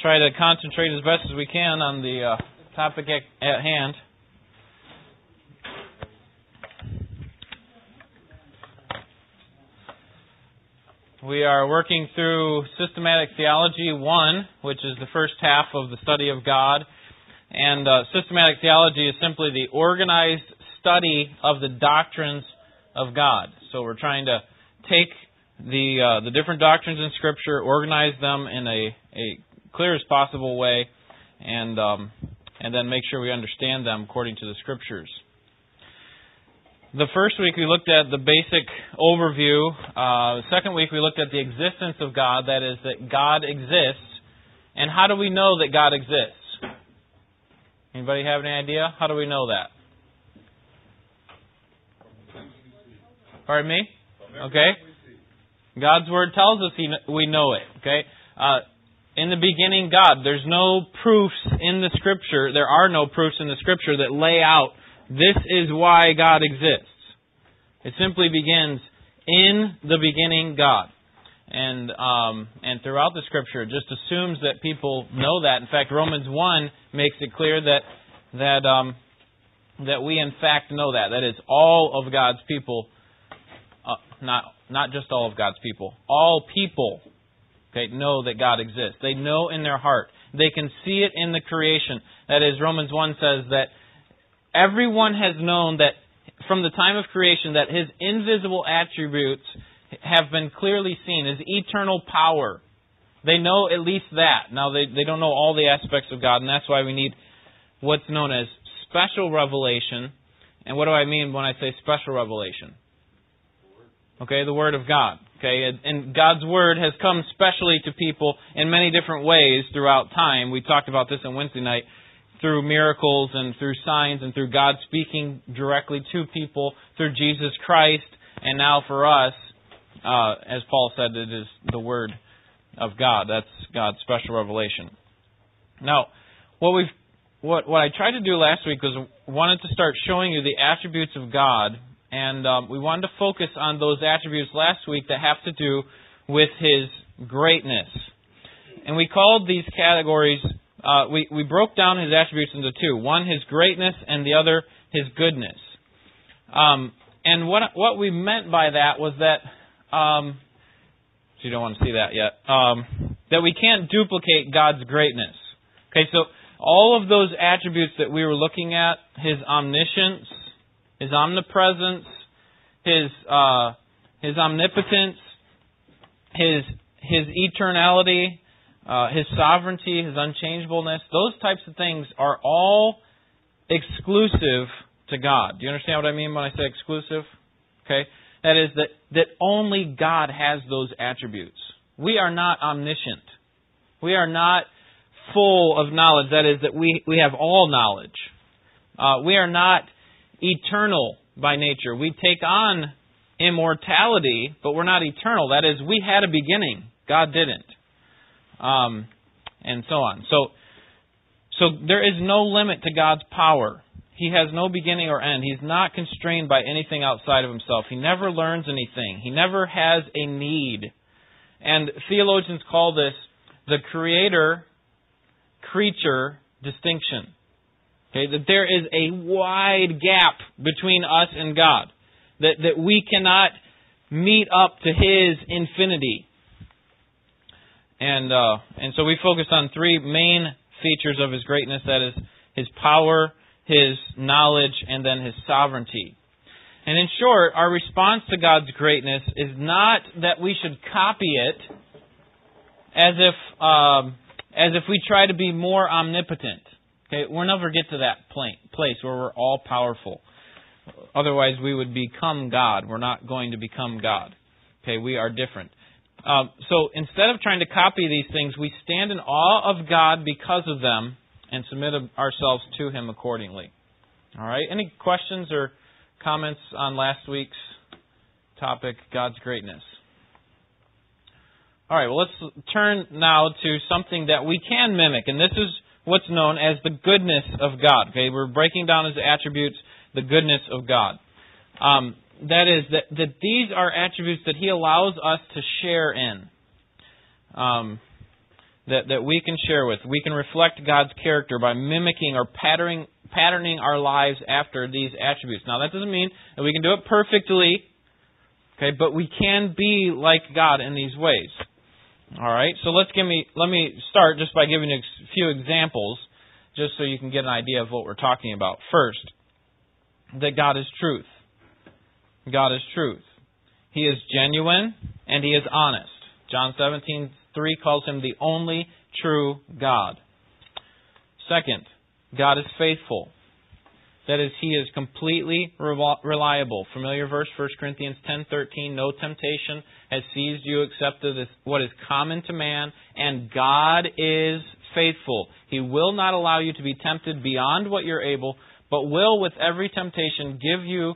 try to concentrate as best as we can on the uh, topic at, at hand. We are working through Systematic Theology 1, which is the first half of the study of God. And uh, systematic theology is simply the organized study of the doctrines of God. So we're trying to take the uh, the different doctrines in Scripture, organize them in a, a clear as possible way, and um, and then make sure we understand them according to the Scriptures. The first week we looked at the basic overview. Uh, the second week we looked at the existence of God, that is, that God exists. And how do we know that God exists? Anybody have any idea? How do we know that? Pardon me? Okay. God's Word tells us he, we know it. Okay. Uh, in the beginning, God. There's no proofs in the Scripture. There are no proofs in the Scripture that lay out this is why God exists. It simply begins in the beginning, God. And um, and throughout the Scripture, it just assumes that people know that. In fact, Romans one makes it clear that that um, that we in fact know that. That is, all of God's people, uh, not not just all of God's people, all people, okay, know that God exists. They know in their heart. They can see it in the creation. That is, Romans one says that everyone has known that from the time of creation that his invisible attributes have been clearly seen, his eternal power. They know at least that. Now, they, they don't know all the aspects of God, and that's why we need what's known as special revelation. And what do I mean when I say special revelation? Okay, the Word of God. Okay, and God's Word has come specially to people in many different ways throughout time. We talked about this on Wednesday night through miracles and through signs and through God speaking directly to people through Jesus Christ. And now for us, uh, as Paul said, it is the Word of God. That's God's special revelation. Now, what we've what what I tried to do last week was wanted to start showing you the attributes of God, and um, we wanted to focus on those attributes last week that have to do with His greatness. And we called these categories uh, we, we broke down his attributes into two one, his greatness, and the other, his goodness. Um, and what, what we meant by that was that, um, you don't want to see that yet, um, that we can't duplicate God's greatness. Okay, so all of those attributes that we were looking at, his omniscience, his omnipresence, his, uh, his omnipotence, his, his eternality, uh, his sovereignty, his unchangeableness, those types of things are all exclusive to God. Do you understand what I mean when I say exclusive? Okay? That is that, that only God has those attributes. We are not omniscient. We are not full of knowledge. That is that we, we have all knowledge. Uh, we are not eternal by nature. We take on immortality, but we're not eternal. That is, we had a beginning. God didn't um, and so on. So, so there is no limit to God's power. He has no beginning or end. He's not constrained by anything outside of himself. He never learns anything. He never has a need. And theologians call this the creator creature distinction. Okay, that there is a wide gap between us and God. That, that we cannot meet up to His infinity. And uh, and so we focused on three main features of his greatness that is his power, his knowledge, and then his sovereignty. And in short, our response to God's greatness is not that we should copy it as if um, as if we try to be more omnipotent. Okay, we'll never get to that place where we're all powerful. Otherwise, we would become God. We're not going to become God. Okay, we are different. Um, so instead of trying to copy these things, we stand in awe of God because of them and submit ourselves to Him accordingly. All right. Any questions or comments on last week's topic, God's greatness? All right. Well, let's turn now to something that we can mimic, and this is what's known as the goodness of God. Okay, we're breaking down His attributes, the goodness of God. Um, that is, that, that these are attributes that He allows us to share in. Um, that, that we can share with. We can reflect God's character by mimicking or patterning, patterning our lives after these attributes. Now, that doesn't mean that we can do it perfectly, okay, but we can be like God in these ways. All right, so let's give me let me start just by giving you a few examples, just so you can get an idea of what we're talking about. First, that God is truth. God is truth. He is genuine and he is honest. John 17 3 calls him the only true God. Second, God is faithful. That is, he is completely reliable. Familiar verse, 1 Corinthians 10:13, no temptation has seized you except what is common to man, and God is faithful. He will not allow you to be tempted beyond what you're able, but will with every temptation give you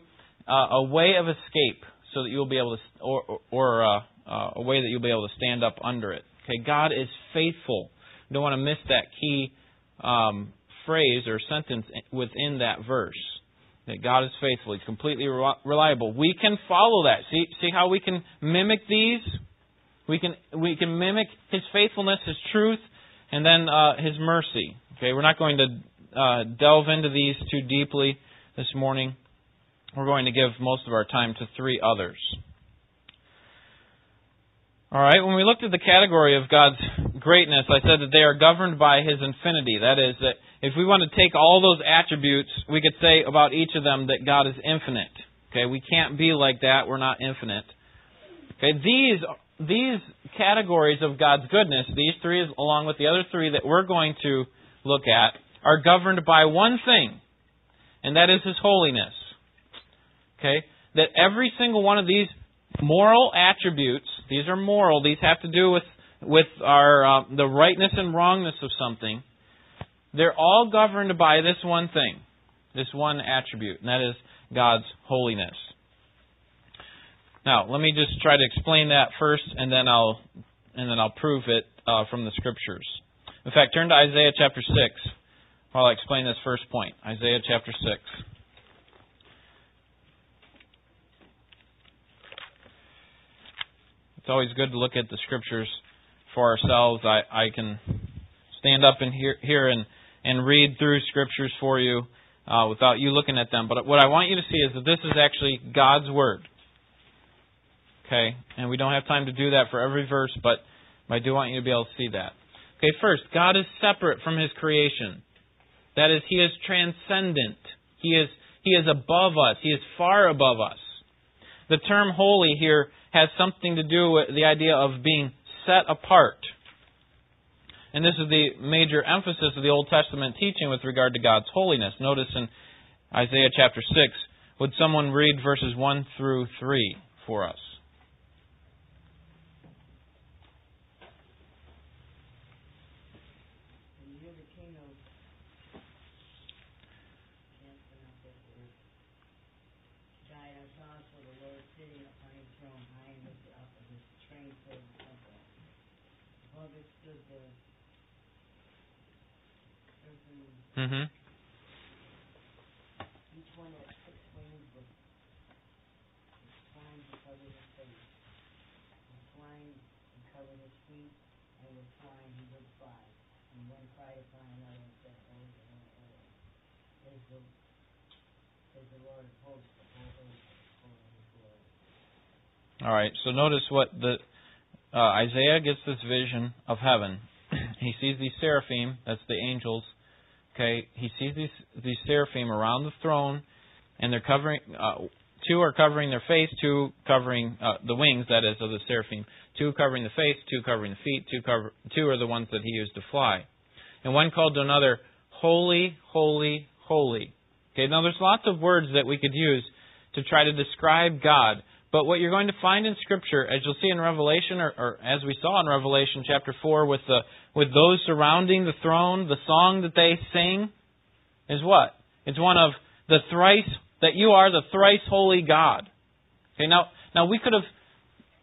uh, a way of escape so that you'll be able to or or uh, uh, a way that you'll be able to stand up under it. Okay, God is faithful. Don't want to miss that key um, phrase or sentence within that verse. That God is faithful. He's completely reliable. We can follow that. See, see how we can mimic these? We can we can mimic His faithfulness, His truth, and then uh, His mercy. Okay, we're not going to uh, delve into these too deeply this morning. We're going to give most of our time to three others. All right, when we looked at the category of God's greatness, I said that they are governed by His infinity. That is, that if we want to take all those attributes, we could say about each of them that God is infinite. Okay, we can't be like that. We're not infinite. Okay, these these categories of God's goodness, these three, along with the other three that we're going to look at, are governed by one thing, and that is His holiness. Okay, that every single one of these moral attributes these are moral. These have to do with with our uh, the rightness and wrongness of something. They're all governed by this one thing, this one attribute, and that is God's holiness. Now, let me just try to explain that first, and then I'll and then I'll prove it uh, from the scriptures. In fact, turn to Isaiah chapter six while I explain this first point. Isaiah chapter six. it's always good to look at the scriptures for ourselves. I, I can stand up and here, here and, and read through scriptures for you uh, without you looking at them. But what I want you to see is that this is actually God's Word. Okay? And we don't have time to do that for every verse, but I do want you to be able to see that. Okay, first, God is separate from His creation. That is, He is transcendent. He is, he is above us. He is far above us. The term holy here has something to do with the idea of being set apart. And this is the major emphasis of the Old Testament teaching with regard to God's holiness. Notice in Isaiah chapter 6, would someone read verses 1 through 3 for us? Mm-hmm. Each one had six wings with twine to cover his face. With twine to cover his feet, and with twine he would fly. And one cried upon another and said, Holy, holy, holy. Is the, is the Lord of hosts, the whole earth is full of his glory. All right, so notice what the uh, Isaiah gets this vision of heaven. he sees these seraphim, that's the angels, Okay, he sees these these seraphim around the throne, and they're covering. Uh, two are covering their face, two covering uh, the wings, that is, of the seraphim. Two covering the face, two covering the feet, two cover. Two are the ones that he used to fly, and one called to another, "Holy, holy, holy." Okay, now there's lots of words that we could use to try to describe God. But what you're going to find in Scripture, as you'll see in Revelation, or, or, as we saw in Revelation chapter 4 with, the, with those surrounding the throne, the song that they sing is what? It's one of the thrice, that you are the thrice holy God. Okay, now, now we could have,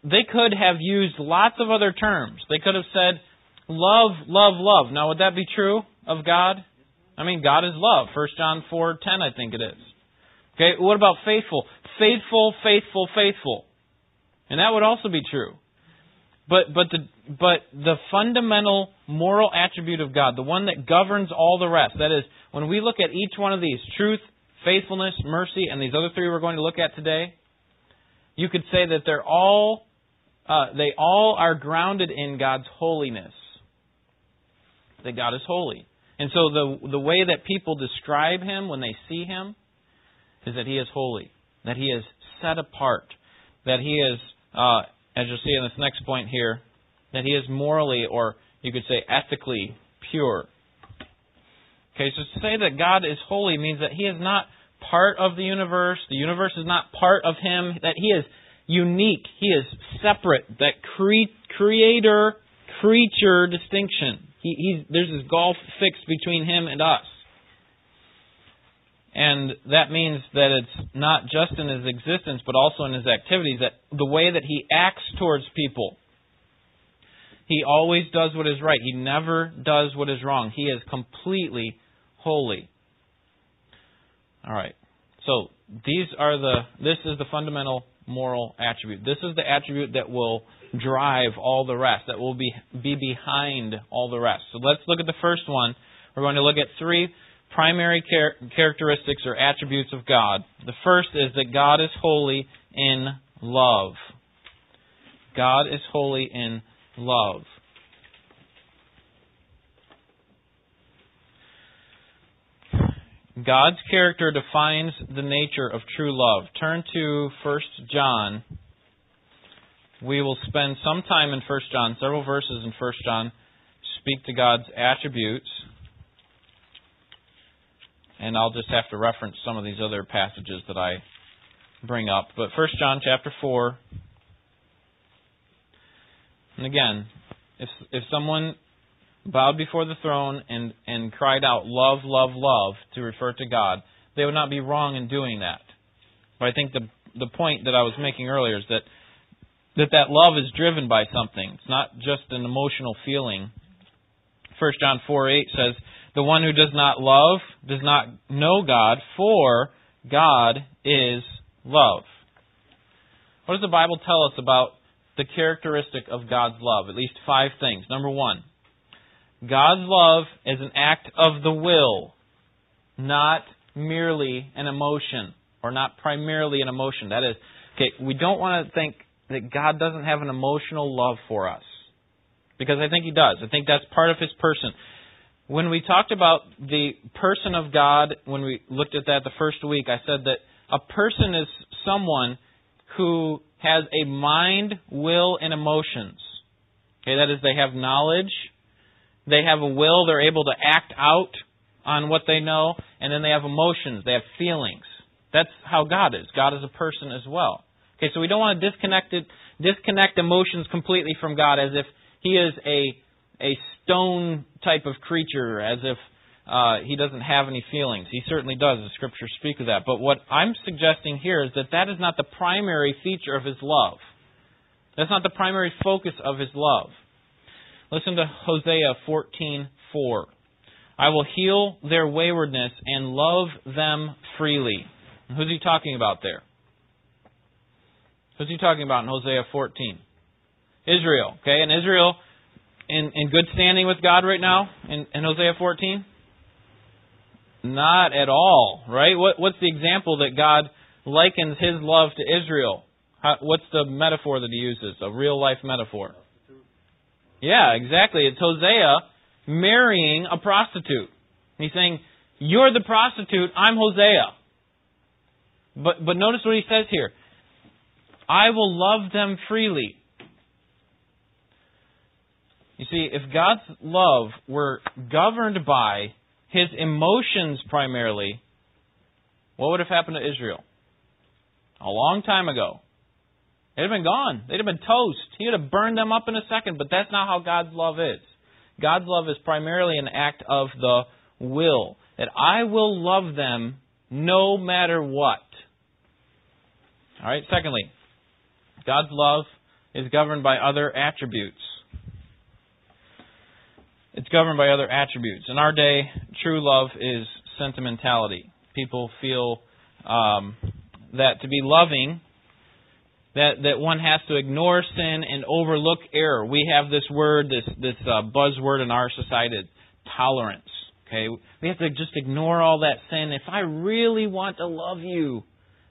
they could have used lots of other terms. They could have said, love, love, love. Now, would that be true of God? I mean, God is love. 1 John 4 10, I think it is. Okay, what about faithful? Faithful, faithful, faithful. And that would also be true. But but the but the fundamental moral attribute of God, the one that governs all the rest, that is, when we look at each one of these truth, faithfulness, mercy, and these other three we're going to look at today, you could say that they're all uh, they all are grounded in God's holiness. That God is holy. And so the the way that people describe him when they see him is that he is holy, that he is set apart, that he is, uh, as you'll see in this next point here, that he is morally, or you could say ethically, pure. Okay, so to say that God is holy means that he is not part of the universe, the universe is not part of him, that he is unique, he is separate, that cre- creator creature distinction. He, there's this gulf fixed between him and us. And that means that it's not just in his existence, but also in his activities, that the way that he acts towards people. He always does what is right. He never does what is wrong. He is completely holy. All right. So these are the this is the fundamental moral attribute. This is the attribute that will drive all the rest, that will be be behind all the rest. So let's look at the first one. We're going to look at three primary char- characteristics or attributes of God. The first is that God is holy in love. God is holy in love. God's character defines the nature of true love. Turn to 1 John. We will spend some time in 1 John, several verses in 1 John, speak to God's attributes. And I'll just have to reference some of these other passages that I bring up. But 1 John chapter 4. And again, if if someone bowed before the throne and, and cried out, Love, love, love, to refer to God, they would not be wrong in doing that. But I think the, the point that I was making earlier is that, that that love is driven by something. It's not just an emotional feeling. 1 John 4 8 says, The one who does not love does not know God, for God is love. What does the Bible tell us about the characteristic of God's love? At least five things. Number one, God's love is an act of the will, not merely an emotion, or not primarily an emotion. That is, okay, we don't want to think that God doesn't have an emotional love for us. Because I think He does. I think that's part of His person. When we talked about the person of God, when we looked at that the first week, I said that a person is someone who has a mind, will, and emotions. Okay, that is, they have knowledge, they have a will, they're able to act out on what they know, and then they have emotions, they have feelings. That's how God is. God is a person as well. Okay, so we don't want to disconnect it, disconnect emotions completely from God as if He is a a stone type of creature, as if uh, He doesn't have any feelings. He certainly does. The Scriptures speak of that. But what I'm suggesting here is that that is not the primary feature of His love. That's not the primary focus of His love. Listen to Hosea 14:4. I will heal their waywardness and love them freely. Who's he talking about there? Who's he talking about in Hosea 14? Israel. Okay, and Israel in, in good standing with God right now in, in Hosea 14? Not at all, right? What, what's the example that God likens his love to Israel? How, what's the metaphor that he uses? A real life metaphor. Yeah, exactly. It's Hosea marrying a prostitute. He's saying, You're the prostitute, I'm Hosea. But but notice what he says here. I will love them freely. You see, if God's love were governed by his emotions primarily, what would have happened to Israel? A long time ago. They'd have been gone. They'd have been toast. He would have burned them up in a second, but that's not how God's love is. God's love is primarily an act of the will. That I will love them no matter what. All right, secondly, God's love is governed by other attributes. It's governed by other attributes. In our day, true love is sentimentality. People feel um, that to be loving that, that one has to ignore sin and overlook error. We have this word, this, this uh, buzzword in our society, tolerance. Okay, we have to just ignore all that sin. If I really want to love you,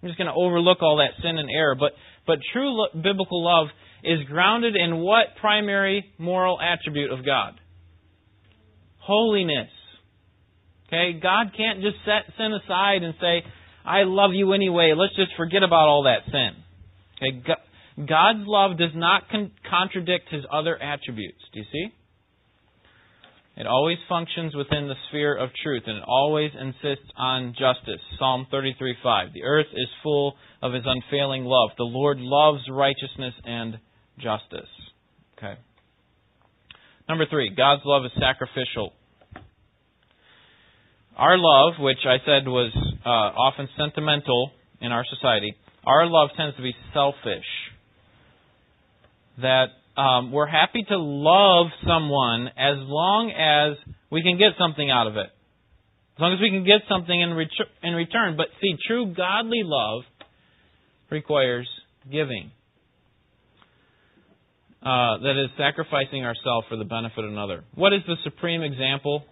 I'm just going to overlook all that sin and error. But but true lo- biblical love is grounded in what primary moral attribute of God? Holiness. Okay, God can't just set sin aside and say, "I love you anyway. Let's just forget about all that sin." Okay, God's love does not con- contradict His other attributes. Do you see? It always functions within the sphere of truth, and it always insists on justice. Psalm 33:5. The earth is full of His unfailing love. The Lord loves righteousness and justice. Okay. Number three, God's love is sacrificial. Our love, which I said was uh, often sentimental in our society, our love tends to be selfish. That um, we're happy to love someone as long as we can get something out of it. As long as we can get something in, ret- in return. But see, true godly love requires giving. Uh, that is sacrificing ourselves for the benefit of another. What is the supreme example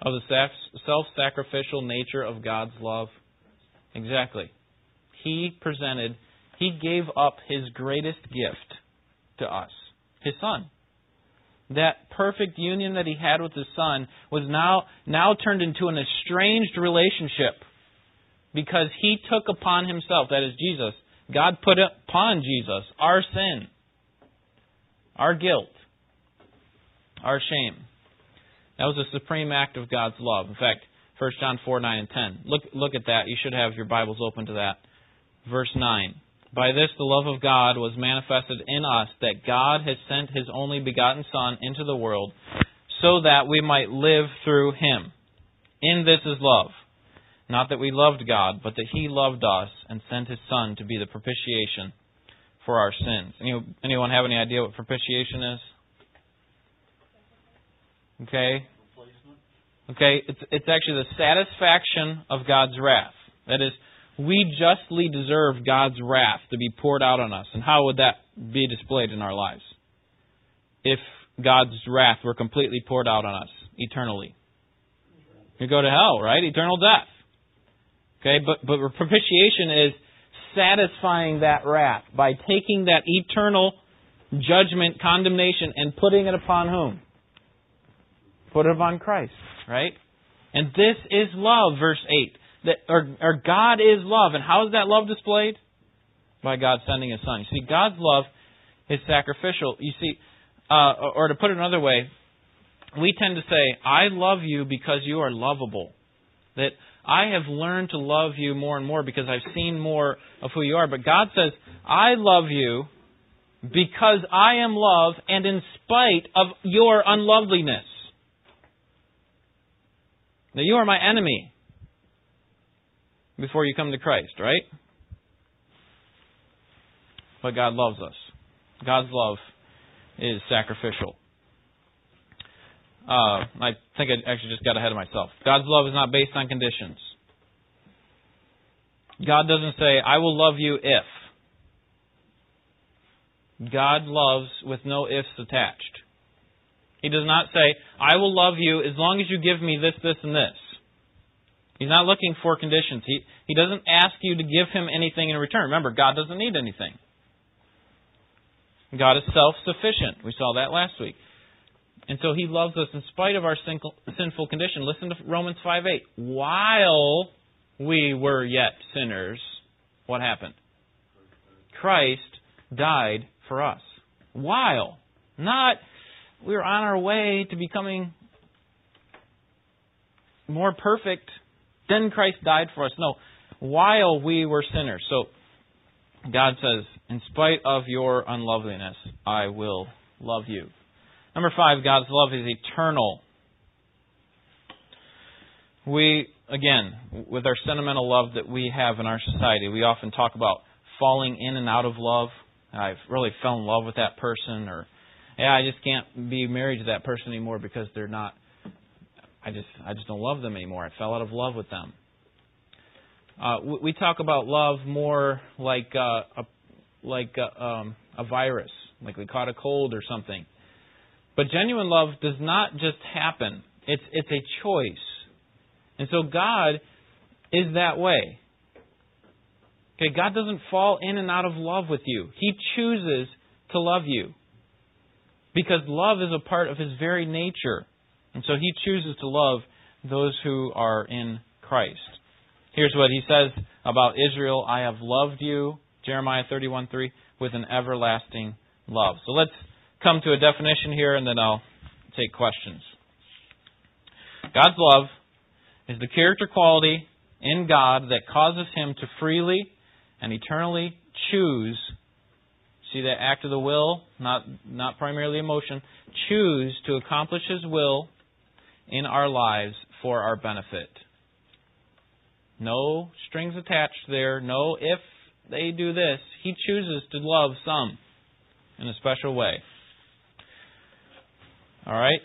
of the self sacrificial nature of God's love? Exactly. He presented, He gave up His greatest gift to us his son. That perfect union that he had with his son was now, now turned into an estranged relationship because he took upon himself, that is Jesus, God put upon Jesus our sin, our guilt, our shame. That was a supreme act of God's love. In fact, 1 John 4, 9, and 10. Look, look at that. You should have your Bibles open to that. Verse 9. By this the love of God was manifested in us, that God has sent his only begotten Son into the world, so that we might live through him. In this is love. Not that we loved God, but that he loved us and sent his Son to be the propitiation for our sins. Anyone have any idea what propitiation is? Okay. Okay, it's it's actually the satisfaction of God's wrath. That is, we justly deserve God's wrath to be poured out on us. And how would that be displayed in our lives? If God's wrath were completely poured out on us eternally. You go to hell, right? Eternal death. Okay, but but propitiation is satisfying that wrath by taking that eternal judgment, condemnation, and putting it upon whom? Put it upon Christ, right? And this is love, verse 8 that or, or God is love. And how is that love displayed? By God sending His Son. You see, God's love is sacrificial. You see, uh, or to put it another way, we tend to say, I love you because you are lovable. That I have learned to love you more and more because I've seen more of who you are. But God says, I love you because I am love and in spite of your unloveliness. Now, you are my enemy before you come to Christ, right? But God loves us. God's love is sacrificial. Uh, I think I actually just got ahead of myself. God's love is not based on conditions. God doesn't say, I will love you if. God loves with no ifs attached. He does not say, I will love you as long as you give me this, this, and this. He's not looking for conditions. He, he doesn't ask you to give him anything in return. Remember, God doesn't need anything. God is self sufficient. We saw that last week. And so he loves us in spite of our sinful condition. Listen to Romans 5 8. While we were yet sinners, what happened? Christ died for us. While. Not we were on our way to becoming more perfect then Christ died for us. No, while we were sinners. So God says, in spite of your unloveliness, I will love you. Number five, God's love is eternal. We, again, with our sentimental love that we have in our society, we often talk about falling in and out of love. I've really fell in love with that person, or yeah, I just can't be married to that person anymore because they're not I just I just don't love them anymore. I fell out of love with them. Uh, we talk about love more like uh, a, like a, um, a virus, like we caught a cold or something. But genuine love does not just happen. It's it's a choice. And so God is that way. Okay, God doesn't fall in and out of love with you. He chooses to love you. Because love is a part of his very nature. And so he chooses to love those who are in Christ. Here's what he says about Israel I have loved you, Jeremiah 31 3, with an everlasting love. So let's come to a definition here and then I'll take questions. God's love is the character quality in God that causes him to freely and eternally choose see that act of the will not not primarily emotion choose to accomplish his will in our lives for our benefit. No strings attached there. No if they do this. He chooses to love some in a special way all right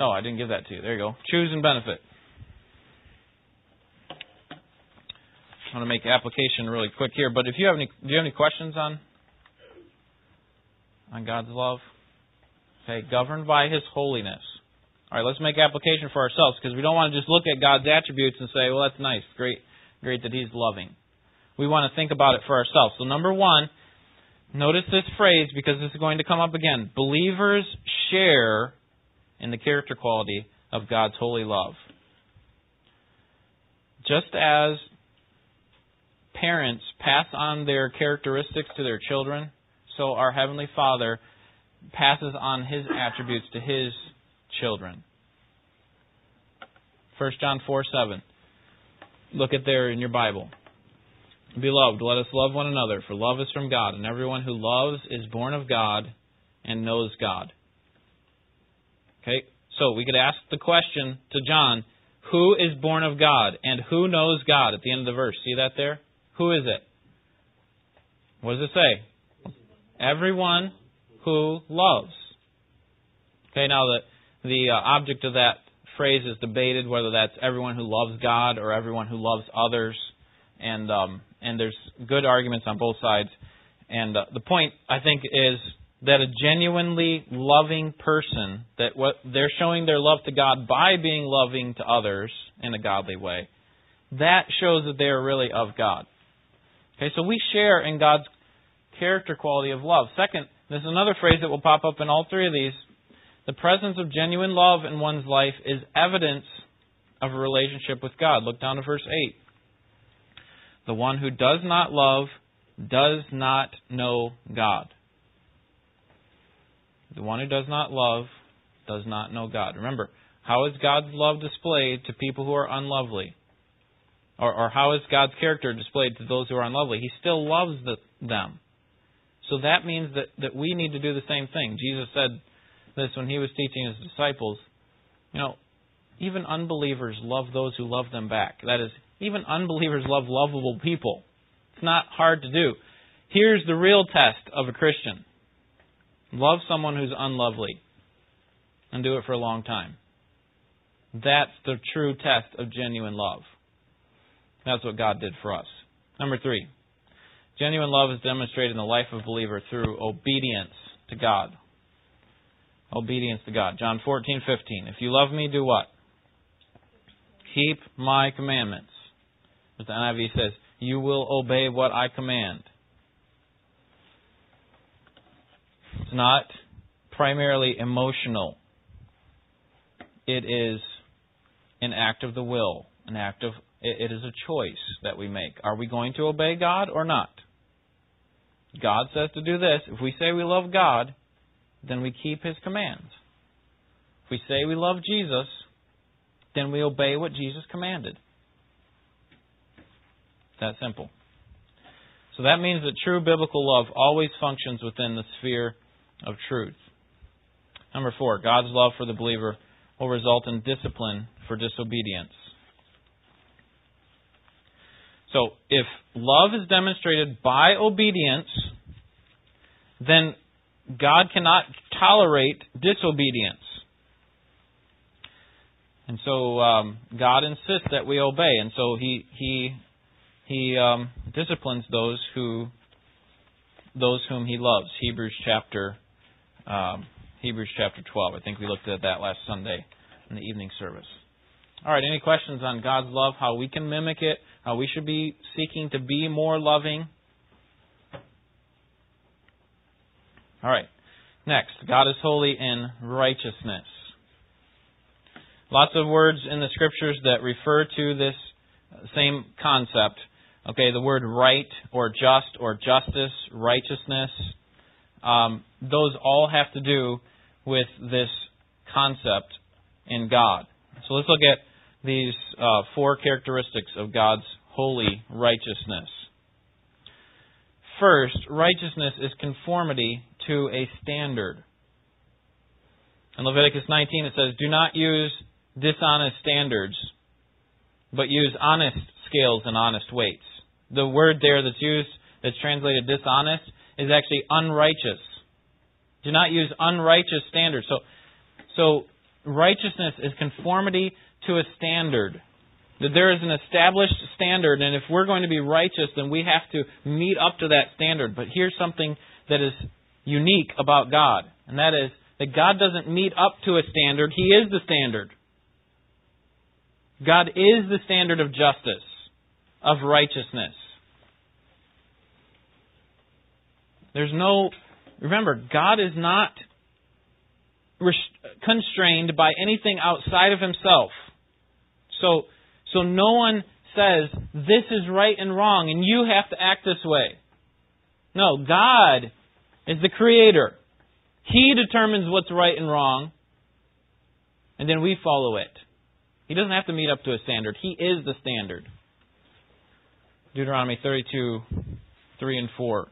oh i didn't give that to you there you go choose and benefit I want to make application really quick here, but if you have any, do you have any questions on on God's love? Okay, governed by His holiness. All right, let's make application for ourselves because we don't want to just look at God's attributes and say, "Well, that's nice, great, great that He's loving." We want to think about it for ourselves. So, number one, notice this phrase because this is going to come up again. Believers share in the character quality of God's holy love. Just as parents pass on their characteristics to their children, so our Heavenly Father passes on His attributes to His children. 1 John 4 7. Look at there in your Bible. Beloved, let us love one another, for love is from God, and everyone who loves is born of God and knows God. Okay? So we could ask the question to John, who is born of God and who knows God at the end of the verse? See that there? Who is it? What does it say? Everyone who loves. Okay, now the the uh, object of that phrase is debated whether that's everyone who loves God or everyone who loves others, and um, and there's good arguments on both sides. And uh, the point I think is that a genuinely loving person that what they're showing their love to God by being loving to others in a godly way, that shows that they are really of God. Okay, so we share in God's character quality of love. Second, there's another phrase that will pop up in all three of these. The presence of genuine love in one's life is evidence of a relationship with God. Look down to verse 8. The one who does not love does not know God. The one who does not love does not know God. Remember, how is God's love displayed to people who are unlovely? Or, or how is God's character displayed to those who are unlovely? He still loves the, them. So that means that, that we need to do the same thing. Jesus said this when he was teaching his disciples. You know, even unbelievers love those who love them back. That is, even unbelievers love lovable people. It's not hard to do. Here's the real test of a Christian love someone who's unlovely and do it for a long time. That's the true test of genuine love. That's what God did for us. Number three, genuine love is demonstrated in the life of a believer through obedience to God. Obedience to God. John 14, 15. If you love me, do what? Keep my commandments. As the NIV says, you will obey what I command. It's not primarily emotional. It is an act of the will, an act of it is a choice that we make. Are we going to obey God or not? God says to do this. If we say we love God, then we keep His commands. If we say we love Jesus, then we obey what Jesus commanded. That simple. So that means that true biblical love always functions within the sphere of truth. Number four, God's love for the believer will result in discipline for disobedience. So if love is demonstrated by obedience, then God cannot tolerate disobedience. And so um, God insists that we obey, and so He He He um, disciplines those who those whom He loves. Hebrews chapter um, Hebrews chapter 12. I think we looked at that last Sunday in the evening service. All right, any questions on God's love, how we can mimic it, how we should be seeking to be more loving? All right. Next, God is holy in righteousness. Lots of words in the scriptures that refer to this same concept. Okay, the word right or just or justice, righteousness, um, those all have to do with this concept in God. So let's look at these uh, four characteristics of God's holy righteousness. First, righteousness is conformity to a standard. In Leviticus 19 it says, Do not use dishonest standards, but use honest scales and honest weights. The word there that's used, that's translated dishonest, is actually unrighteous. Do not use unrighteous standards. So, so righteousness is conformity to a standard. That there is an established standard, and if we're going to be righteous, then we have to meet up to that standard. But here's something that is unique about God, and that is that God doesn't meet up to a standard, He is the standard. God is the standard of justice, of righteousness. There's no, remember, God is not constrained by anything outside of Himself. So, so no one says, this is right and wrong, and you have to act this way. No, God is the Creator. He determines what's right and wrong, and then we follow it. He doesn't have to meet up to a standard. He is the standard. Deuteronomy 32, 3 and 4.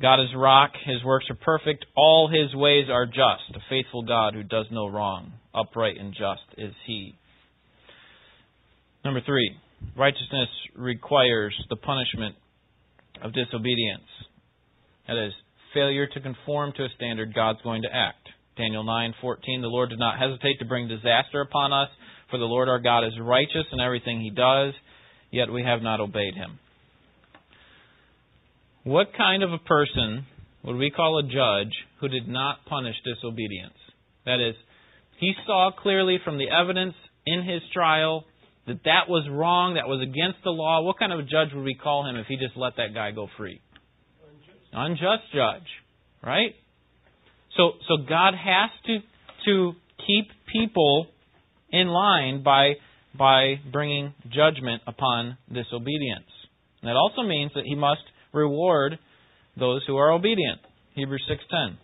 God is rock, his works are perfect, all his ways are just. A faithful God who does no wrong, upright and just is he. Number three, righteousness requires the punishment of disobedience. That is, failure to conform to a standard God's going to act. Daniel 9:14 The Lord did not hesitate to bring disaster upon us, for the Lord our God is righteous in everything he does, yet we have not obeyed him. What kind of a person would we call a judge who did not punish disobedience? That is, he saw clearly from the evidence in his trial that that was wrong, that was against the law. What kind of a judge would we call him if he just let that guy go free? Unjust, Unjust judge, right? So, so God has to to keep people in line by by bringing judgment upon disobedience. And that also means that He must reward those who are obedient. Hebrews six ten.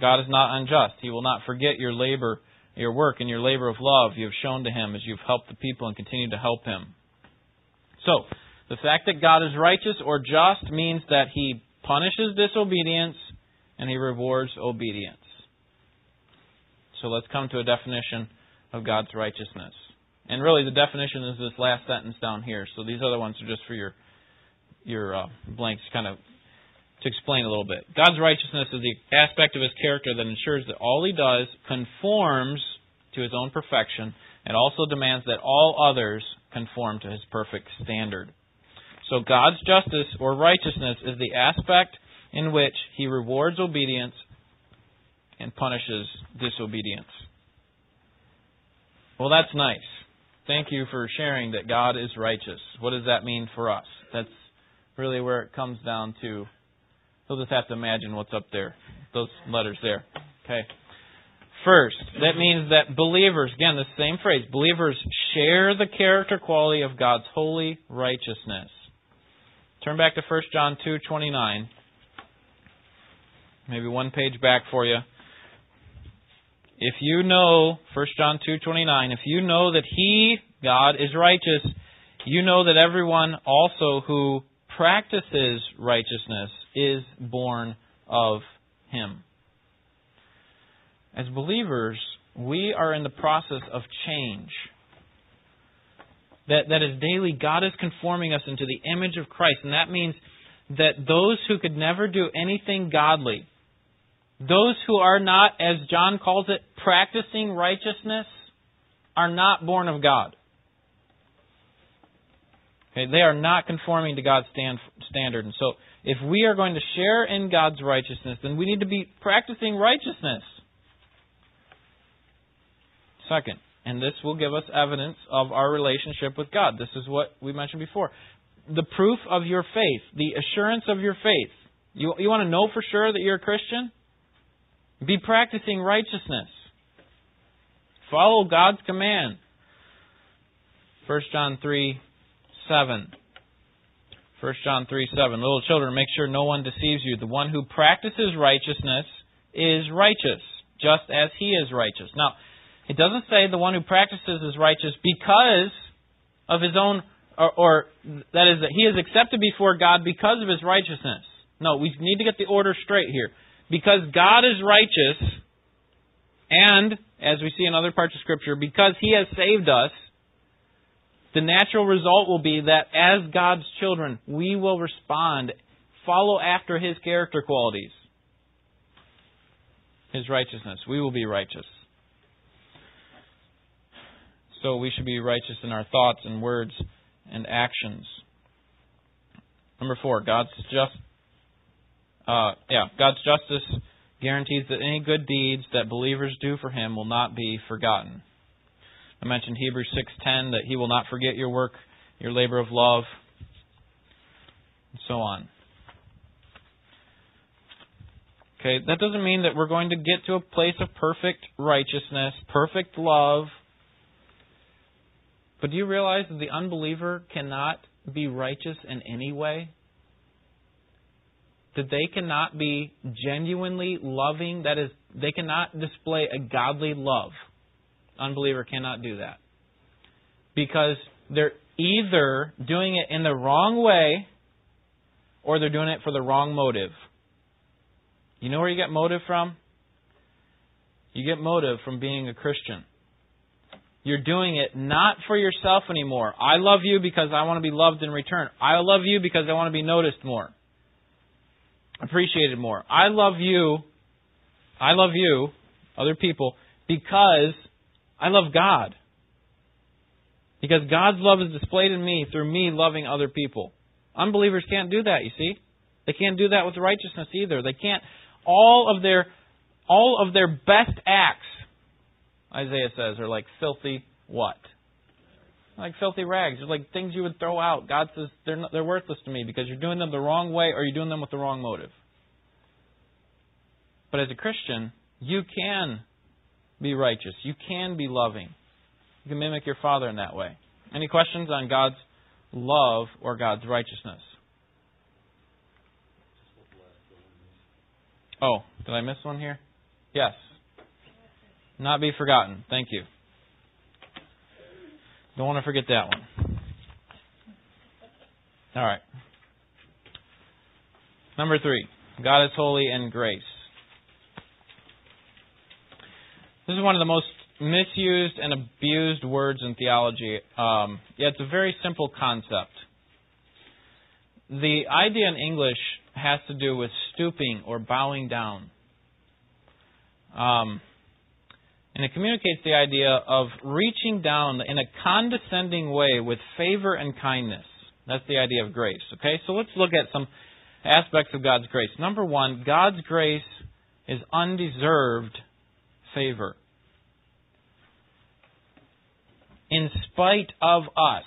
God is not unjust; He will not forget your labor, your work, and your labor of love you have shown to Him as you've helped the people and continue to help Him. So, the fact that God is righteous or just means that He punishes disobedience and he rewards obedience. So let's come to a definition of God's righteousness. And really, the definition is this last sentence down here. So these other ones are just for your your uh, blanks, kind of to explain a little bit. God's righteousness is the aspect of His character that ensures that all He does conforms to His own perfection, and also demands that all others conform to His perfect standard. So God's justice or righteousness is the aspect in which he rewards obedience and punishes disobedience. Well, that's nice. Thank you for sharing that God is righteous. What does that mean for us? That's really where it comes down to. You'll just have to imagine what's up there, those letters there. Okay. First, that means that believers, again, the same phrase, believers share the character quality of God's holy righteousness. Turn back to 1 John 2:29 maybe one page back for you. If you know 1 John 2:29, if you know that he God is righteous, you know that everyone also who practices righteousness is born of him. As believers, we are in the process of change. That, that is daily, God is conforming us into the image of Christ. And that means that those who could never do anything godly, those who are not, as John calls it, practicing righteousness, are not born of God. Okay, they are not conforming to God's stand, standard. And so if we are going to share in God's righteousness, then we need to be practicing righteousness. Second, and this will give us evidence of our relationship with God. This is what we mentioned before. The proof of your faith, the assurance of your faith. You, you want to know for sure that you're a Christian? Be practicing righteousness. Follow God's command. 1 John 3 7. 1 John 3 7. Little children, make sure no one deceives you. The one who practices righteousness is righteous, just as he is righteous. Now, it doesn't say the one who practices is righteous because of his own, or, or that is, that he is accepted before God because of his righteousness. No, we need to get the order straight here. Because God is righteous, and, as we see in other parts of Scripture, because He has saved us, the natural result will be that as God's children, we will respond, follow after His character qualities, His righteousness. We will be righteous. So we should be righteous in our thoughts and words and actions. Number four, God's just uh, yeah, God's justice guarantees that any good deeds that believers do for Him will not be forgotten. I mentioned Hebrews 6:10 that He will not forget your work, your labor of love, and so on. Okay, that doesn't mean that we're going to get to a place of perfect righteousness, perfect love. But do you realize that the unbeliever cannot be righteous in any way? that they cannot be genuinely loving, that is, they cannot display a godly love. Unbeliever cannot do that. Because they're either doing it in the wrong way or they're doing it for the wrong motive. You know where you get motive from? You get motive from being a Christian. You're doing it not for yourself anymore. I love you because I want to be loved in return. I love you because I want to be noticed more appreciated more. I love you. I love you, other people, because I love God. Because God's love is displayed in me through me loving other people. Unbelievers can't do that, you see? They can't do that with righteousness either. They can't all of their all of their best acts, Isaiah says, are like filthy what? like filthy rags. They're like things you would throw out. God says they're not, they're worthless to me because you're doing them the wrong way or you're doing them with the wrong motive. But as a Christian, you can be righteous. You can be loving. You can mimic your Father in that way. Any questions on God's love or God's righteousness? Oh, did I miss one here? Yes. Not be forgotten. Thank you. Don't want to forget that one. All right. Number three God is holy and grace. This is one of the most misused and abused words in theology. Um, yeah, it's a very simple concept. The idea in English has to do with stooping or bowing down. Um, and it communicates the idea of reaching down in a condescending way with favor and kindness. That's the idea of grace. Okay, so let's look at some aspects of God's grace. Number one, God's grace is undeserved favor. In spite of us,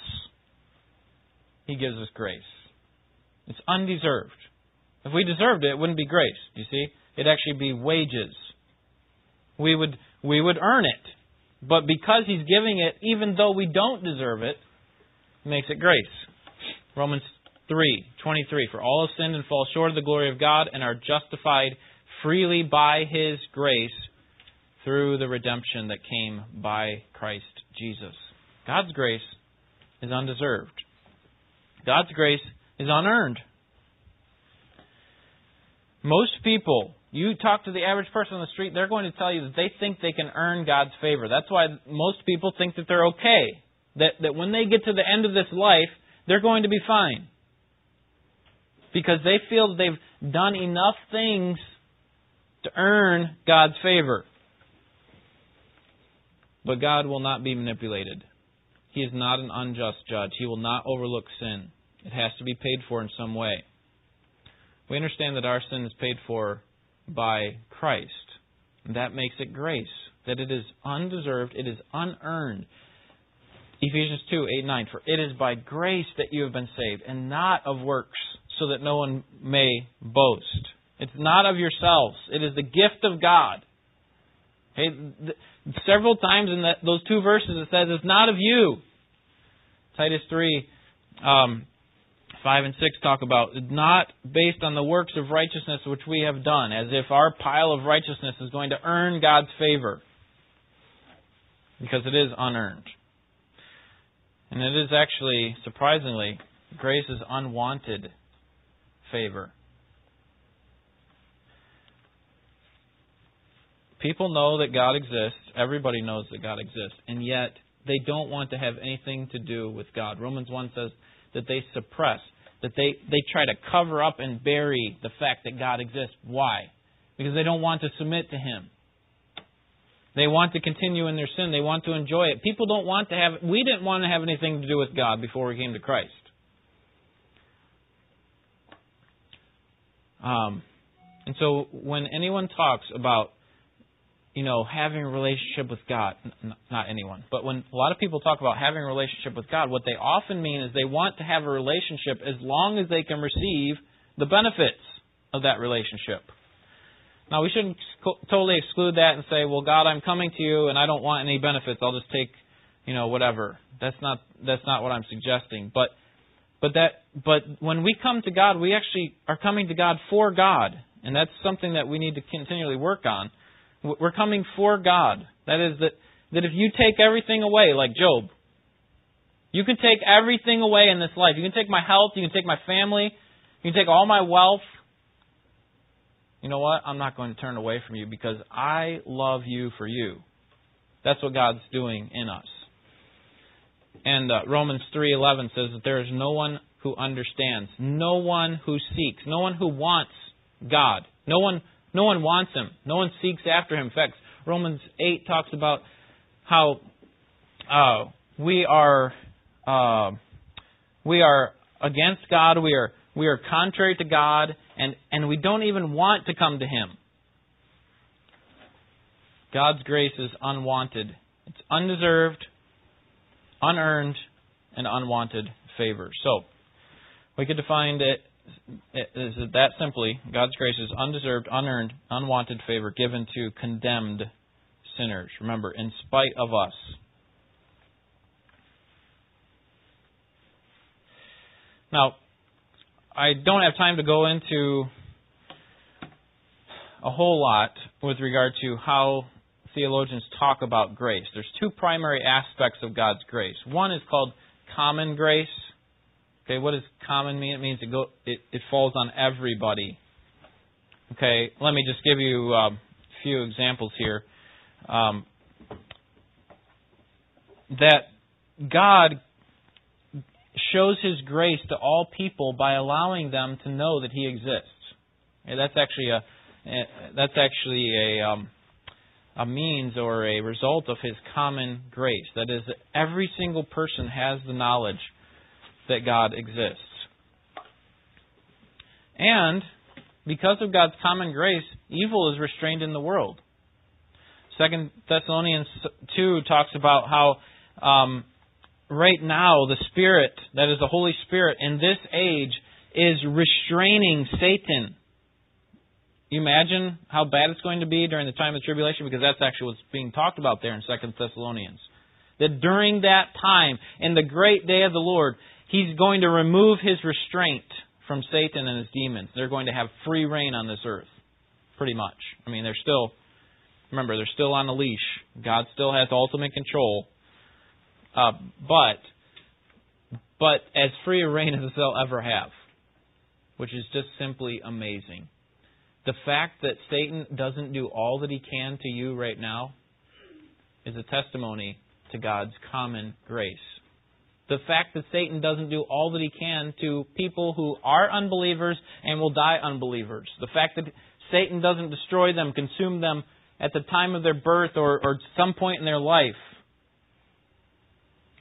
He gives us grace. It's undeserved. If we deserved it, it wouldn't be grace. You see? It'd actually be wages. We would we would earn it. But because He's giving it, even though we don't deserve it, makes it grace. Romans 3 23. For all have sinned and fall short of the glory of God and are justified freely by His grace through the redemption that came by Christ Jesus. God's grace is undeserved. God's grace is unearned. Most people you talk to the average person on the street, they're going to tell you that they think they can earn God's favor. That's why most people think that they're okay. That, that when they get to the end of this life, they're going to be fine. Because they feel that they've done enough things to earn God's favor. But God will not be manipulated. He is not an unjust judge. He will not overlook sin. It has to be paid for in some way. we understand that our sin is paid for by Christ. That makes it grace, that it is undeserved, it is unearned. Ephesians 2 8 9. For it is by grace that you have been saved, and not of works, so that no one may boast. It's not of yourselves, it is the gift of God. Okay? Several times in that, those two verses it says it's not of you. Titus 3 um, 5 and 6 talk about not based on the works of righteousness which we have done, as if our pile of righteousness is going to earn God's favor. Because it is unearned. And it is actually, surprisingly, grace is unwanted favor. People know that God exists. Everybody knows that God exists. And yet, they don't want to have anything to do with God. Romans 1 says that they suppress, that they, they try to cover up and bury the fact that God exists. Why? Because they don't want to submit to Him. They want to continue in their sin. They want to enjoy it. People don't want to have, we didn't want to have anything to do with God before we came to Christ. Um, and so when anyone talks about you know, having a relationship with God, not anyone, but when a lot of people talk about having a relationship with God, what they often mean is they want to have a relationship as long as they can receive the benefits of that relationship. Now, we shouldn't totally exclude that and say, well, God, I'm coming to you and I don't want any benefits. I'll just take, you know, whatever. That's not, that's not what I'm suggesting. But, but that, but when we come to God, we actually are coming to God for God. And that's something that we need to continually work on we're coming for God. That is, that, that if you take everything away, like Job, you can take everything away in this life. You can take my health, you can take my family, you can take all my wealth. You know what? I'm not going to turn away from you because I love you for you. That's what God's doing in us. And uh, Romans 3:11 says that there is no one who understands, no one who seeks, no one who wants God, no one no one wants him. No one seeks after him. In fact, Romans 8 talks about how uh, we are uh, we are against God. We are we are contrary to God, and and we don't even want to come to Him. God's grace is unwanted. It's undeserved, unearned, and unwanted favor. So we could define it is that simply God's grace is undeserved, unearned, unwanted favor given to condemned sinners. Remember, in spite of us. Now, I don't have time to go into a whole lot with regard to how theologians talk about grace. There's two primary aspects of God's grace. One is called common grace, Okay, what does common mean? It means it go it, it falls on everybody. Okay, let me just give you um, a few examples here. Um, that God shows His grace to all people by allowing them to know that He exists. Okay, that's actually a that's actually a um, a means or a result of His common grace. That is, every single person has the knowledge that God exists. And because of God's common grace, evil is restrained in the world. Second Thessalonians 2 talks about how um, right now the Spirit, that is the Holy Spirit, in this age is restraining Satan. You imagine how bad it's going to be during the time of tribulation? Because that's actually what's being talked about there in Second Thessalonians. That during that time, in the great day of the Lord, He's going to remove his restraint from Satan and his demons. They're going to have free reign on this earth, pretty much. I mean, they're still, remember, they're still on a leash. God still has ultimate control. Uh, but, but as free a reign as they'll ever have, which is just simply amazing. The fact that Satan doesn't do all that he can to you right now is a testimony to God's common grace the fact that Satan doesn't do all that he can to people who are unbelievers and will die unbelievers. The fact that Satan doesn't destroy them, consume them at the time of their birth or, or some point in their life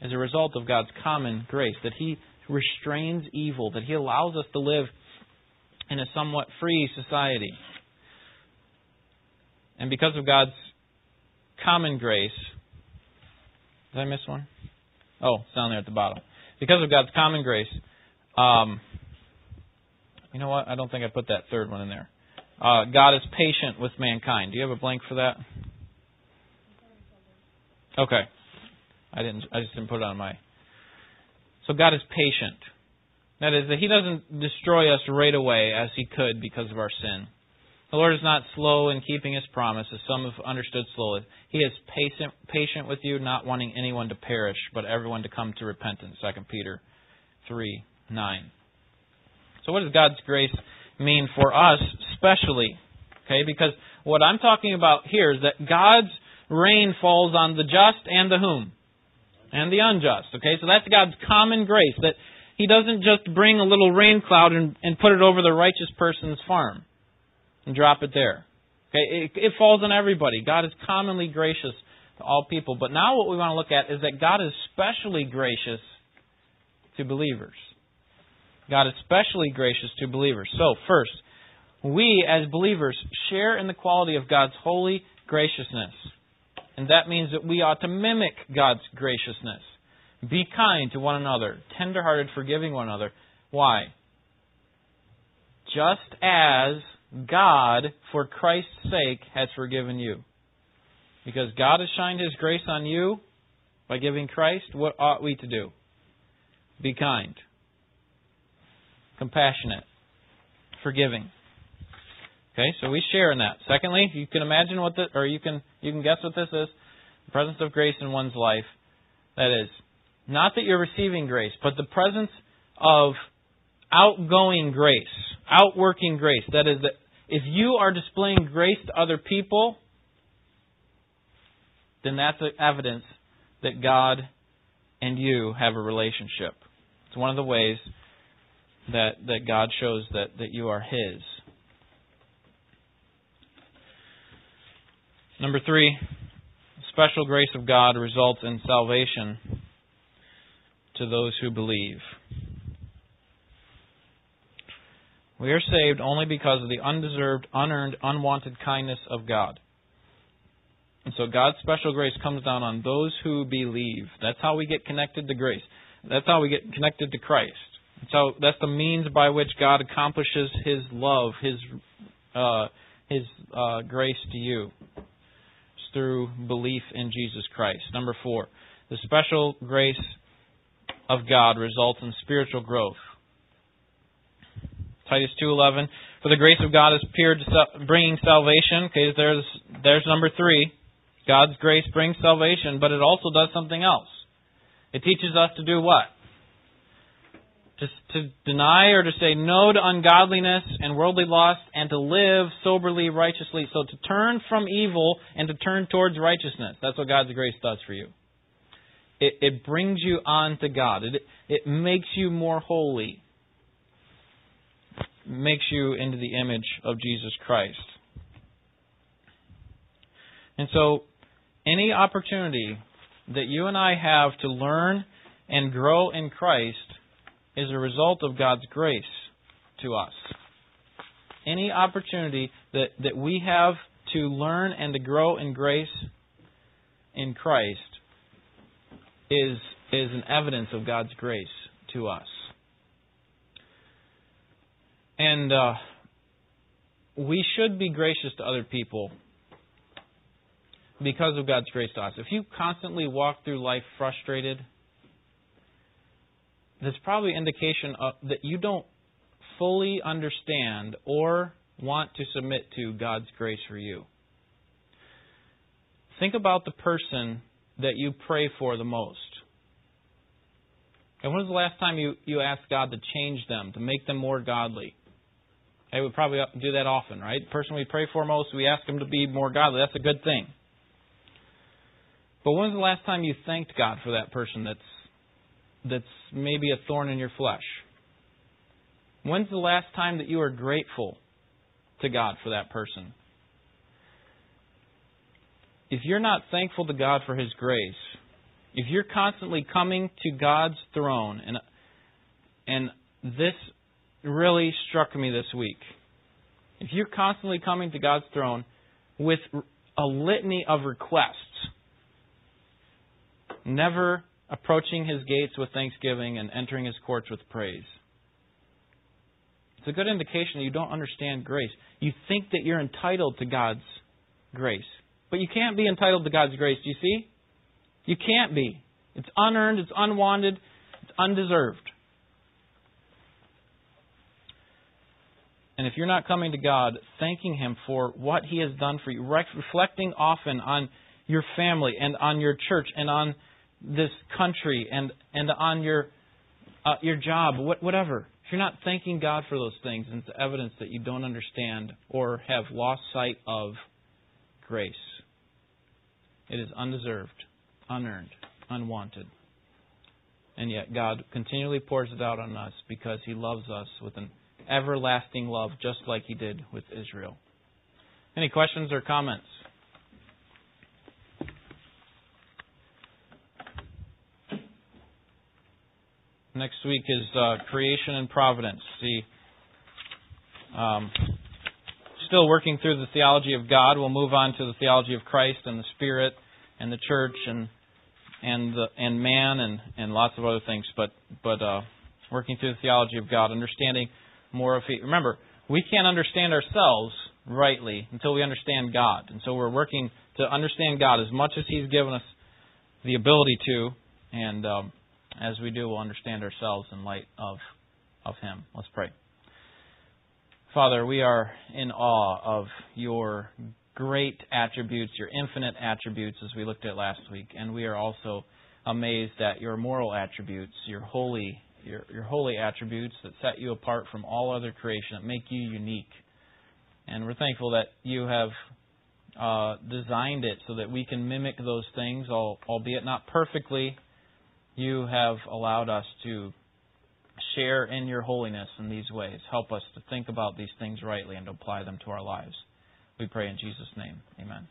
as a result of God's common grace. That he restrains evil, that he allows us to live in a somewhat free society. And because of God's common grace, did I miss one? Oh, it's down there at the bottom. Because of God's common grace, um, you know what? I don't think I put that third one in there. Uh, God is patient with mankind. Do you have a blank for that? Okay. I didn't. I just didn't put it on my. So God is patient. That is that He doesn't destroy us right away as He could because of our sin. The Lord is not slow in keeping His promise, as some have understood slowly. He is patient, patient with you, not wanting anyone to perish, but everyone to come to repentance. Second Peter three nine. So, what does God's grace mean for us, especially? Okay, because what I'm talking about here is that God's rain falls on the just and the whom? And the unjust. Okay, so that's God's common grace, that He doesn't just bring a little rain cloud and, and put it over the righteous person's farm and drop it there. Okay, it, it falls on everybody. God is commonly gracious to all people. But now what we want to look at is that God is especially gracious to believers. God is especially gracious to believers. So, first, we as believers share in the quality of God's holy graciousness. And that means that we ought to mimic God's graciousness. Be kind to one another, tenderhearted, forgiving one another. Why? Just as God, for Christ's sake, has forgiven you. Because God has shined His grace on you by giving Christ, what ought we to do? Be kind compassionate, forgiving. Okay, so we share in that. Secondly, you can imagine what the, or you can you can guess what this is: the presence of grace in one's life. That is, not that you're receiving grace, but the presence of outgoing grace, outworking grace. That is, that if you are displaying grace to other people, then that's evidence that God and you have a relationship. It's one of the ways that, that God shows that, that you are His. Number three, special grace of God results in salvation to those who believe. We are saved only because of the undeserved, unearned, unwanted kindness of God. And so God's special grace comes down on those who believe. That's how we get connected to grace. That's how we get connected to Christ. So that's the means by which God accomplishes His love, His uh, His uh, grace to you it's through belief in Jesus Christ. Number four, the special grace of God results in spiritual growth. Titus two eleven. For the grace of God has appeared, bringing salvation. Okay, there's there's number three. God's grace brings salvation, but it also does something else. It teaches us to do what? to, to deny or to say no to ungodliness and worldly lust and to live soberly, righteously. So to turn from evil and to turn towards righteousness. That's what God's grace does for you. It, it brings you on to God. It, it makes you more holy. Makes you into the image of Jesus Christ. And so, any opportunity that you and I have to learn and grow in Christ is a result of God's grace to us. Any opportunity that, that we have to learn and to grow in grace in Christ is, is an evidence of God's grace to us. And uh, we should be gracious to other people because of God's grace to us. If you constantly walk through life frustrated, there's probably indication of, that you don't fully understand or want to submit to God's grace for you. Think about the person that you pray for the most. And when was the last time you, you asked God to change them, to make them more godly? Hey, we probably do that often, right? The person we pray for most, we ask them to be more godly. That's a good thing. But when was the last time you thanked God for that person that's that's maybe a thorn in your flesh? When's the last time that you are grateful to God for that person? If you're not thankful to God for His grace, if you're constantly coming to God's throne and and this really struck me this week. If you're constantly coming to God's throne with a litany of requests, never approaching his gates with thanksgiving and entering his courts with praise. It's a good indication that you don't understand grace. You think that you're entitled to God's grace. But you can't be entitled to God's grace, do you see? You can't be. It's unearned, it's unwanted, it's undeserved. And if you're not coming to God, thanking Him for what He has done for you, reflecting often on your family and on your church and on this country and, and on your, uh, your job, whatever. If you're not thanking God for those things, it's evidence that you don't understand or have lost sight of grace. It is undeserved, unearned, unwanted. And yet God continually pours it out on us because He loves us with an everlasting love, just like He did with Israel. Any questions or comments? Next week is uh, creation and providence. See, um, still working through the theology of God. We'll move on to the theology of Christ and the Spirit and the church and and the, and man and and lots of other things. But but uh, working through the theology of God, understanding more of. Remember, we can't understand ourselves rightly until we understand God, and so we're working to understand God as much as He's given us the ability to, and um, as we do, we'll understand ourselves in light of of Him. Let's pray. Father, we are in awe of your great attributes, your infinite attributes, as we looked at last week, and we are also amazed at your moral attributes, your holy your, your holy attributes that set you apart from all other creation, that make you unique. And we're thankful that you have uh, designed it so that we can mimic those things, albeit not perfectly. You have allowed us to share in your holiness in these ways. Help us to think about these things rightly and to apply them to our lives. We pray in Jesus' name. Amen.